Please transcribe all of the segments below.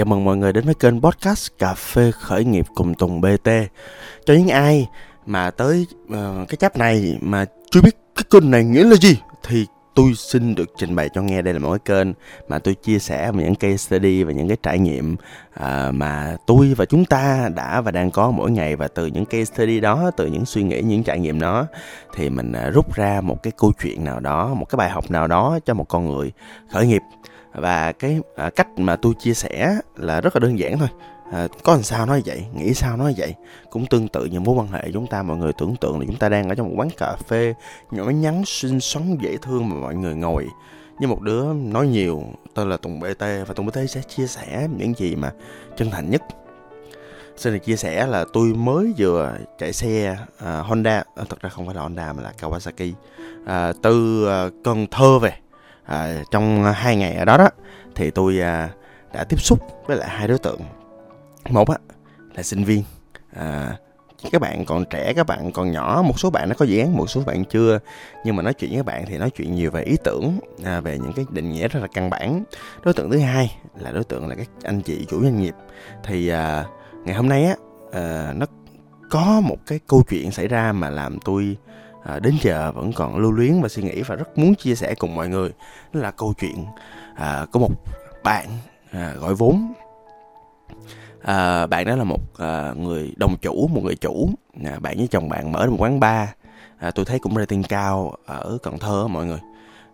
chào mừng mọi người đến với kênh podcast Cà phê khởi nghiệp cùng Tùng BT. Cho những ai mà tới uh, cái chap này mà chưa biết cái kênh này nghĩa là gì thì tôi xin được trình bày cho nghe. Đây là một cái kênh mà tôi chia sẻ những case study và những cái trải nghiệm uh, mà tôi và chúng ta đã và đang có mỗi ngày. Và từ những case study đó từ những suy nghĩ những trải nghiệm đó thì mình uh, rút ra một cái câu chuyện nào đó một cái bài học nào đó cho một con người khởi nghiệp và cái à, cách mà tôi chia sẻ là rất là đơn giản thôi. À, có làm sao nói vậy nghĩ sao nói vậy cũng tương tự như mối quan hệ chúng ta mọi người tưởng tượng là chúng ta đang ở trong một quán cà phê nhỏ nhắn xinh xắn dễ thương mà mọi người ngồi như một đứa nói nhiều. Tên là Tùng BT và Tùng BT sẽ chia sẻ những gì mà chân thành nhất. Xin được chia sẻ là tôi mới vừa chạy xe uh, Honda. À, thật ra không phải là Honda mà là Kawasaki. Uh, từ uh, Cần Thơ về à, trong hai ngày ở đó đó thì tôi à, đã tiếp xúc với lại hai đối tượng. Một á là sinh viên. À, các bạn còn trẻ các bạn còn nhỏ một số bạn nó có dự án một số bạn chưa. Nhưng mà nói chuyện với các bạn thì nói chuyện nhiều về ý tưởng à, về những cái định nghĩa rất là căn bản. Đối tượng thứ hai là đối tượng là các anh chị chủ doanh nghiệp. Thì à, ngày hôm nay á à, nó có một cái câu chuyện xảy ra mà làm tôi à, đến giờ vẫn còn lưu luyến và suy nghĩ và rất muốn chia sẻ cùng mọi người. Đó là câu chuyện à, có một bạn à, gọi vốn. À, bạn đó là một à, người đồng chủ một người chủ. À, bạn với chồng bạn mở một quán bar. À, tôi thấy cũng rating cao ở cần thơ mọi người.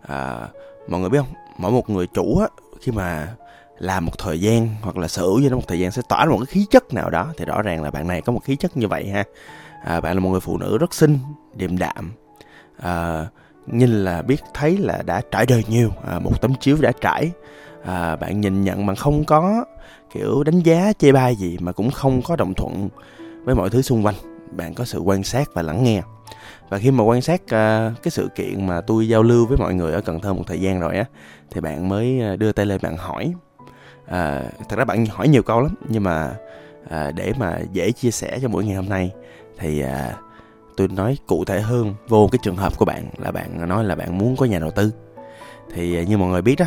À, mọi người biết không? Mỗi một người chủ á, khi mà làm một thời gian hoặc là sở hữu với nó một thời gian sẽ tỏa ra một cái khí chất nào đó. Thì rõ ràng là bạn này có một khí chất như vậy ha à, bạn là một người phụ nữ rất xinh điềm đạm. À, nhìn là biết thấy là đã trải đời nhiều à, một tấm chiếu đã trải. À, bạn nhìn nhận mà không có kiểu đánh giá chê bai gì mà cũng không có đồng thuận với mọi thứ xung quanh. Bạn có sự quan sát và lắng nghe. Và khi mà quan sát uh, cái sự kiện mà tôi giao lưu với mọi người ở Cần Thơ một thời gian rồi á thì bạn mới à, đưa tay lên bạn hỏi. À, thật ra bạn hỏi nhiều câu lắm nhưng mà à, để mà dễ chia sẻ cho buổi ngày hôm nay thì à, tôi nói cụ thể hơn vô cái trường hợp của bạn là bạn nói là bạn muốn có nhà đầu tư. Thì à, như mọi người biết đó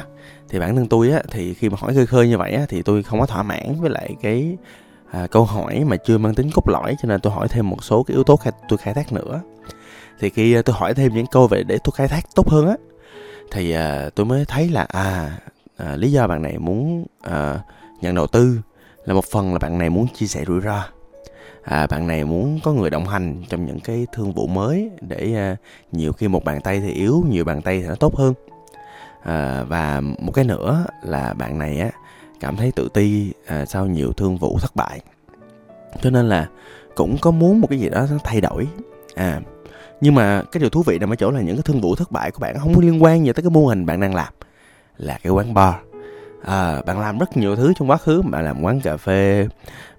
thì bản thân tôi á thì khi mà hỏi khơi khơi như vậy á thì tôi không có thỏa mãn với lại cái à, câu hỏi mà chưa mang tính cốt lõi cho nên tôi hỏi thêm một số cái yếu tố khai, tôi khai thác nữa. Thì khi à, tôi hỏi thêm những câu về để tôi khai thác tốt hơn á thì à, tôi mới thấy là à, à lý do bạn này muốn à, nhận đầu tư là một phần là bạn này muốn chia sẻ rủi ro à, bạn này muốn có người đồng hành trong những cái thương vụ mới để à, nhiều khi một bàn tay thì yếu nhiều bàn tay thì nó tốt hơn. À, và một cái nữa là bạn này á cảm thấy tự ti à, sau nhiều thương vụ thất bại. Cho nên là cũng có muốn một cái gì đó thay đổi. À nhưng mà cái điều thú vị nằm ở chỗ là những cái thương vụ thất bại của bạn không có liên quan gì tới cái mô hình bạn đang làm là cái quán bar à, bạn làm rất nhiều thứ trong quá khứ. Bạn làm quán cà phê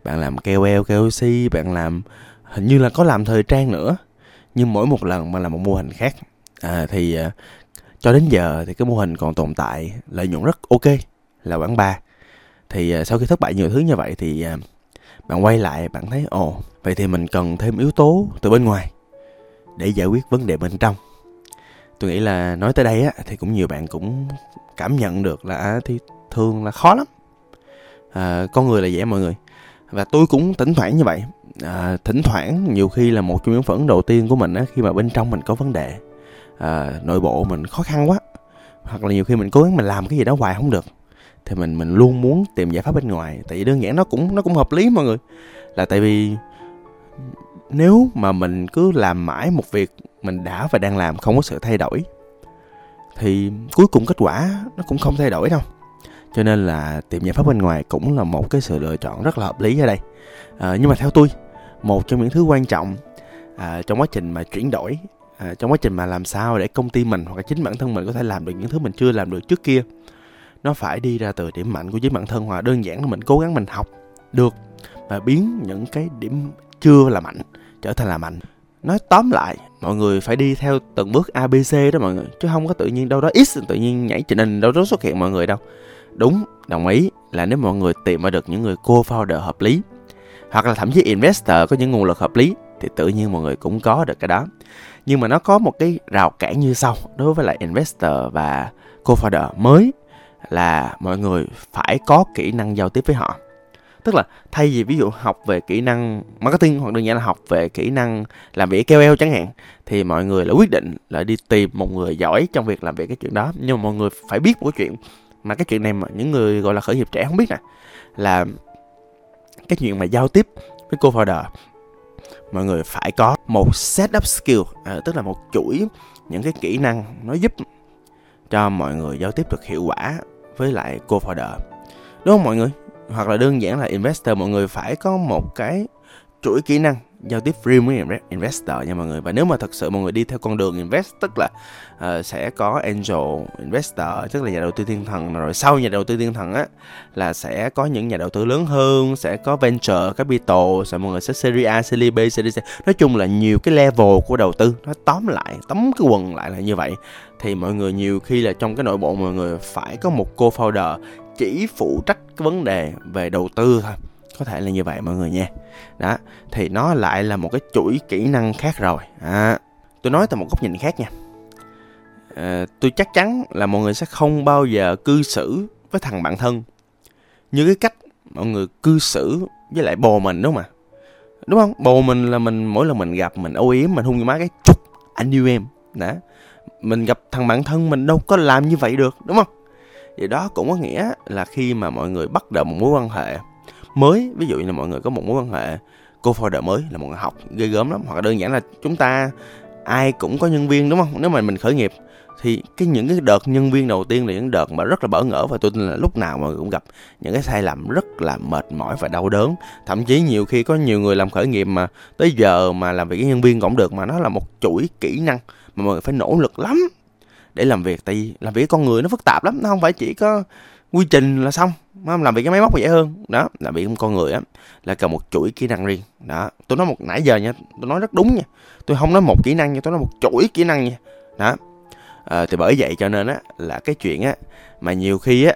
bạn làm KOL, KOC, bạn làm hình như là có làm thời trang nữa. Nhưng mỗi một lần bạn làm một mô hình khác à, thì à, cho đến giờ thì cái mô hình còn tồn tại lợi nhuận rất ok là quán bar. Thì à, sau khi thất bại nhiều thứ như vậy thì à, bạn quay lại bạn thấy ồ vậy thì mình cần thêm yếu tố từ bên ngoài để giải quyết vấn đề bên trong tôi nghĩ là nói tới đây á thì cũng nhiều bạn cũng cảm nhận được là à, thì thường là khó lắm. À, con người là dễ mọi người. Và tôi cũng thỉnh thoảng như vậy. À, thỉnh thoảng nhiều khi là một trong những phản đầu tiên của mình á khi mà bên trong mình có vấn đề. À, nội bộ mình khó khăn quá. Hoặc là nhiều khi mình cố gắng mình làm cái gì đó hoài không được. Thì mình mình luôn muốn tìm giải pháp bên ngoài. Tại vì đơn giản nó cũng nó cũng hợp lý mọi người. Là tại vì nếu mà mình cứ làm mãi một việc mình đã và đang làm không có sự thay đổi thì cuối cùng kết quả nó cũng không thay đổi đâu. Cho nên là tìm giải pháp bên ngoài cũng là một cái sự lựa chọn rất là hợp lý ở đây. À, nhưng mà theo tôi một trong những thứ quan trọng à, trong quá trình mà chuyển đổi à, trong quá trình mà làm sao để công ty mình hoặc là chính bản thân mình có thể làm được những thứ mình chưa làm được trước kia nó phải đi ra từ điểm mạnh của chính bản thân hoặc đơn giản là mình cố gắng mình học được và biến những cái điểm chưa là mạnh trở thành là mạnh. Nói tóm lại mọi người phải đi theo từng bước abc đó mọi người chứ không có tự nhiên đâu đó x tự nhiên nhảy trình hình đâu đó xuất hiện mọi người đâu Đúng, đồng ý là nếu mọi người tìm ra được những người co-founder hợp lý hoặc là thậm chí investor có những nguồn lực hợp lý thì tự nhiên mọi người cũng có được cái đó. Nhưng mà nó có một cái rào cản như sau đối với lại investor và co-founder mới là mọi người phải có kỹ năng giao tiếp với họ tức là thay vì ví dụ học về kỹ năng marketing hoặc đơn giản là học về kỹ năng làm việc KOL chẳng hạn thì mọi người là quyết định là đi tìm một người giỏi trong việc làm việc cái chuyện đó. Nhưng mà mọi người phải biết một cái chuyện mà cái chuyện này mà những người gọi là khởi nghiệp trẻ không biết nè là cái chuyện mà giao tiếp với cô founder mọi người phải có một setup skill à, tức là một chuỗi những cái kỹ năng nó giúp cho mọi người giao tiếp được hiệu quả với lại cô founder đúng không mọi người? Hoặc là đơn giản là investor mọi người phải có một cái chuỗi kỹ năng giao tiếp riêng với investor nha mọi người. Và nếu mà thật sự mọi người đi theo con đường invest tức là uh, sẽ có angel investor tức là nhà đầu tư thiên thần rồi sau nhà đầu tư thiên thần á là sẽ có những nhà đầu tư lớn hơn sẽ có venture capital rồi mọi người sẽ series A series B series C. Nói chung là nhiều cái level của đầu tư nó tóm lại tóm cái quần lại là như vậy. Thì mọi người nhiều khi là trong cái nội bộ mọi người phải có một cô founder chỉ phụ trách cái vấn đề về đầu tư thôi. Có thể là như vậy mọi người nha. Đó thì nó lại là một cái chuỗi kỹ năng khác rồi. À, tôi nói từ một góc nhìn khác nha. À, tôi chắc chắn là mọi người sẽ không bao giờ cư xử với thằng bạn thân như cái cách mọi người cư xử với lại bồ mình đúng không ạ? Đúng không? Bồ mình là mình mỗi lần mình gặp mình âu yếm mình hung như má cái chút anh yêu em. Đó. Mình gặp thằng bạn thân mình đâu có làm như vậy được đúng không? Vậy đó cũng có nghĩa là khi mà mọi người bắt đầu một mối quan hệ mới, ví dụ như là mọi người có một mối quan hệ, cô folder mới là một người học ghê gớm lắm, hoặc là đơn giản là chúng ta, ai cũng có nhân viên, đúng không? Nếu mà mình khởi nghiệp thì cái những cái đợt nhân viên đầu tiên là những đợt mà rất là bỡ ngỡ và tôi tin là lúc nào mà cũng gặp những cái sai lầm rất là mệt mỏi và đau đớn. Thậm chí nhiều khi có nhiều người làm khởi nghiệp mà tới giờ mà làm việc với nhân viên cũng được, mà nó là một chuỗi kỹ năng mà mọi người phải nỗ lực lắm để làm việc. Tại vì làm việc con người nó phức tạp lắm nó không phải chỉ có quy trình là xong làm việc cái máy móc dễ hơn. Đó làm việc con người á là cần một chuỗi kỹ năng riêng. Đó tôi nói một nãy giờ nha tôi nói rất đúng nha. Tôi không nói một kỹ năng nha tôi nói một chuỗi kỹ năng nha. Đó à, thì bởi vậy cho nên á là cái chuyện á mà nhiều khi á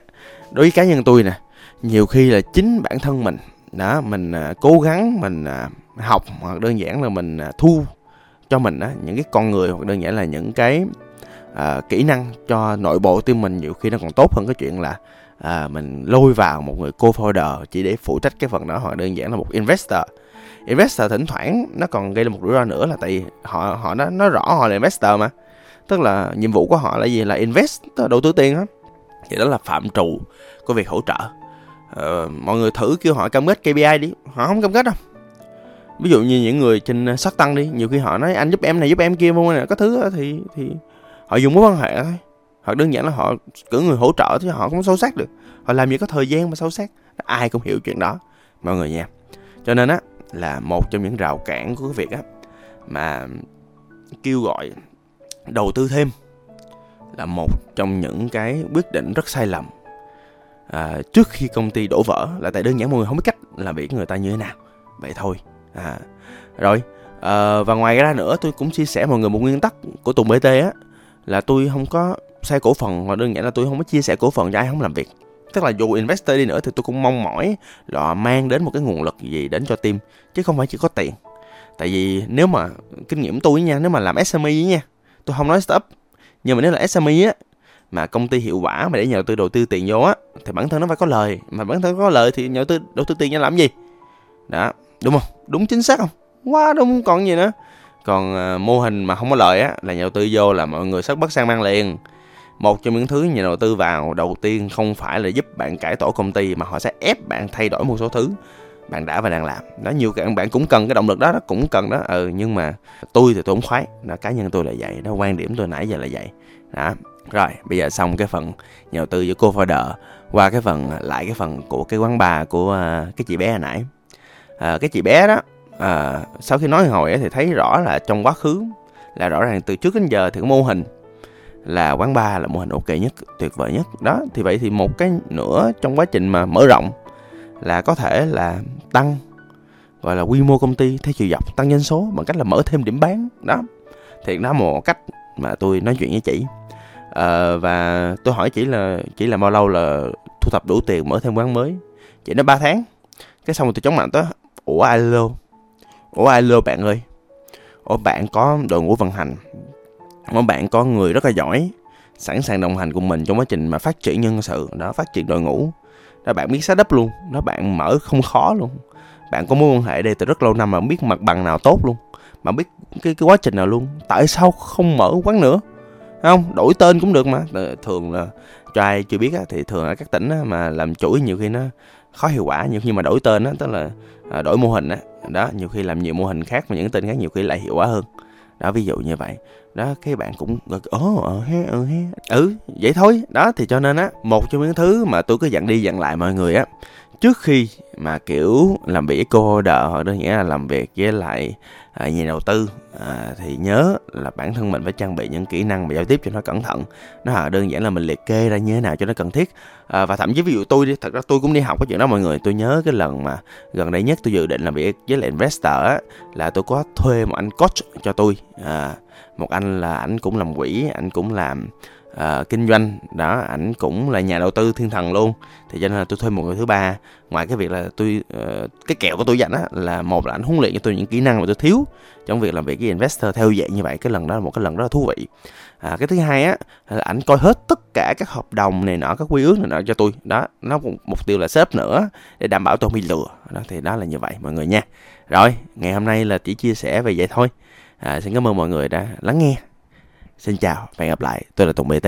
đối với cá nhân tôi nè nhiều khi là chính bản thân mình đó mình à, cố gắng mình à, học hoặc đơn giản là mình à, thu cho mình á những cái con người hoặc đơn giản là những cái à, kỹ năng cho nội bộ team mình nhiều khi nó còn tốt hơn cái chuyện là à, mình lôi vào một người co-founder chỉ để phụ trách cái phần đó. Hoặc đơn giản là một investor. Investor thỉnh thoảng nó còn gây ra một rủi ro nữa là tại vì họ họ nó nó rõ họ là investor mà. Tức là nhiệm vụ của họ là gì? Là invest đầu tư tiền hết thì đó là phạm trù của việc hỗ trợ. Ờ, mọi người thử kêu họ cam kết KPI đi. Họ không cam kết đâu. Ví dụ như những người trên sắc tăng đi nhiều khi họ nói anh giúp em này giúp em kia mua này có thứ thì thì họ dùng mối quan hệ thôi. Hoặc đơn giản là họ cử người hỗ trợ thì họ không sâu sắc được. Họ làm gì có thời gian mà sâu sắc ai cũng hiểu chuyện đó mọi người nha. Cho nên á là một trong những rào cản của cái việc á mà kêu gọi đầu tư thêm là một trong những cái quyết định rất sai lầm. À, trước khi công ty đổ vỡ là tại đơn giản mọi người không biết cách làm việc người ta như thế nào. Vậy thôi. À, rồi à, và ngoài ra nữa tôi cũng chia sẻ mọi người một nguyên tắc của tùng bt á là tôi không có xe cổ phần hoặc đơn giản là tôi không có chia sẻ cổ phần cho ai không làm việc. Tức là dù investor đi nữa thì tôi cũng mong mỏi là mang đến một cái nguồn lực gì đến cho team, chứ không phải chỉ có tiền. Tại vì nếu mà, kinh nghiệm tôi nha, nếu mà làm SME nha, tôi không nói startup nhưng mà nếu là SME á, mà công ty hiệu quả mà để nhà đầu tư đầu tư tiền vô á, thì bản thân nó phải có lời. Mà bản thân có lời thì nhà đầu tư đầu tư tiền ra làm gì? Đó, đúng không? Đúng chính xác không? Quá đúng, còn gì nữa còn ờ, mô hình mà không có lợi á là nhà đầu tư vô là mọi người sắp bắt sang mang liền. Một trong những thứ nhà đầu tư vào đầu tiên không phải là giúp bạn cải tổ công ty mà họ sẽ ép bạn thay đổi một số thứ bạn đã và đang làm. Đó nhiều các bạn cũng cần cái động lực đó, nó cũng cần đó. Ừ nhưng mà tôi thì tôi không khoái. Là cá nhân tôi là vậy đó quan điểm tôi nãy giờ là vậy. Đó rồi bây giờ xong cái phần nhà đầu tư với cô founder qua cái phần lại cái phần của cái quán bà của uh, cái chị bé hồi nãy. À, cái chị bé đó à, sau khi nói hồi thì thấy rõ là trong quá khứ là rõ ràng từ trước đến giờ thì cái mô hình là quán bar là mô hình ok nhất tuyệt vời nhất. Đó thì vậy thì một cái nữa trong quá trình mà mở rộng là có thể là tăng gọi là quy mô công ty theo chiều dọc tăng doanh số bằng cách là mở thêm điểm bán. Đó thì đó một cách mà tôi nói chuyện với chị. À, và tôi hỏi chỉ là chỉ là bao lâu là thu thập đủ tiền mở thêm quán mới? Chị nói 3 tháng. Cái xong rồi tôi chống mạnh tới ủa alo ủa alo bạn ơi. Ủa bạn có đội ngũ vận hành. Ủa bạn có người rất là giỏi sẵn sàng đồng hành cùng mình trong quá trình mà phát triển nhân sự đó phát triển đội ngũ. Đó bạn biết setup luôn. Đó bạn mở không khó luôn. Bạn có mối quan hệ đây từ rất lâu năm mà biết mặt bằng nào tốt luôn. Mà biết cái cái quá trình nào luôn. Tại sao không mở quán nữa? Không? Đổi tên cũng được mà. Ờ, thường là cho ai chưa biết á, thì thường ở các tỉnh á, mà làm chuỗi nhiều khi nó khó hiệu quả. Nhiều khi mà đổi tên á tức là à, đổi mô hình á. Đó nhiều khi làm nhiều mô hình khác mà những tên khác nhiều khi lại hiệu quả hơn. Đó ví dụ như vậy. Đó cái bạn cũng ồ ờ he ờ he ừ vậy thôi. Đó thì cho nên á một trong những thứ mà tôi cứ dặn đi dặn lại mọi người á trước khi mà kiểu làm việc với cô đỡ hoặc đơn giản là làm việc với lại à, nhà đầu tư à, thì nhớ là bản thân mình phải trang bị những kỹ năng mà giao tiếp cho nó cẩn thận. Nó là đơn giản là mình liệt kê ra như thế nào cho nó cần thiết. À, và thậm chí ví dụ tôi đi thật ra tôi cũng đi học cái chuyện đó mọi người. Tôi nhớ cái lần mà gần đây nhất tôi dự định làm việc với lại investor á là tôi có thuê một anh coach cho tôi. À, một anh là anh cũng làm quỹ anh cũng làm uh, kinh doanh đó ảnh cũng là nhà đầu tư thiên thần luôn. Thì cho nên là tôi thuê một người thứ ba. Ngoài cái việc là tôi uh, cái kẹo của tôi dành á là một là ảnh huấn luyện cho tôi những kỹ năng mà tôi thiếu trong việc làm việc với investor theo dạng như vậy. Cái lần đó là một cái lần rất là thú vị. À, cái thứ hai á là ảnh coi hết tất cả các hợp đồng này nọ các quy ước này nọ cho tôi. Đó nó cũng mục tiêu là sếp nữa để đảm bảo tôi không bị lừa. Đó thì đó là như vậy mọi người nha. Rồi ngày hôm nay là chỉ chia sẻ về vậy thôi. À, xin cảm ơn mọi người đã lắng nghe. Xin chào và hẹn gặp lại, tôi là Tùng BT.